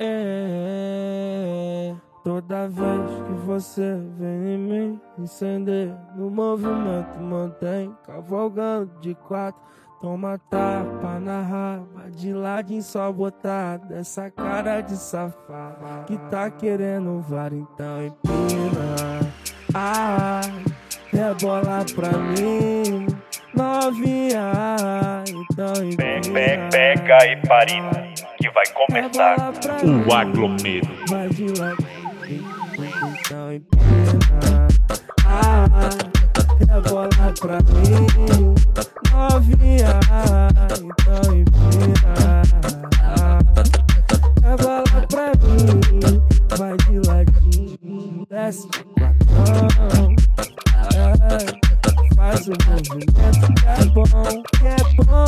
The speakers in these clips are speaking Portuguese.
É, toda vez que você vem em mim, incender no movimento, mantém cavalgando de quatro. Toma tapa na raba, de ladinho só botar dessa cara de safado que tá querendo var, então empina. Ah, rebola pra mim, novinha, então empina. Pega e parina, que vai começar o então. Ah, rebola pra mim, novinha, então empina. Rebola pra mim, vai de ladinho, desce faz o movimento que é bom, que é bom,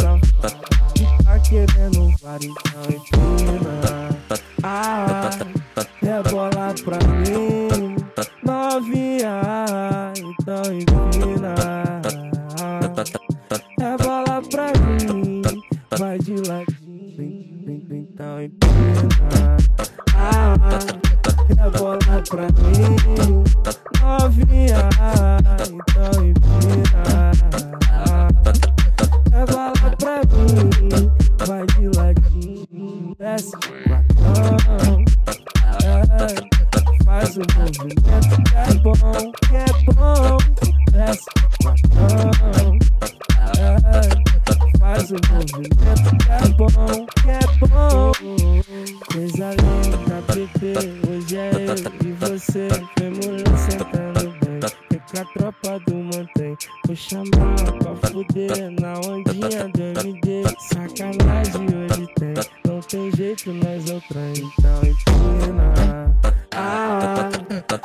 safado que tá querendo var, então empina. Ah, rebola pra mim, novinha, então empina. Rebola pra mim, vai de ladinho, então empina. Ah, rebola pra mim, novinha, quatro. É, faz o movimento que é bom, que é bom. É, faz o movimento que é bom, que é bom. Coisa linda, bebê, hoje é eu e você, vem mulher sentando bem. Fica a tropa do mantém, vou chamar pra fuder na ondinha do MD. Sacanagem hoje tem, não tem jeito, mas eu tenho, então empina. Ah,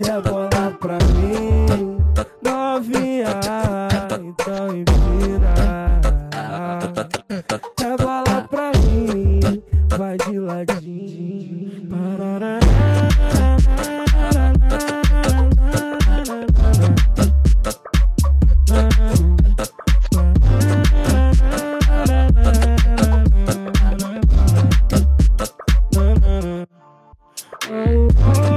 rebola pra mim, novinha, então empina. Oh.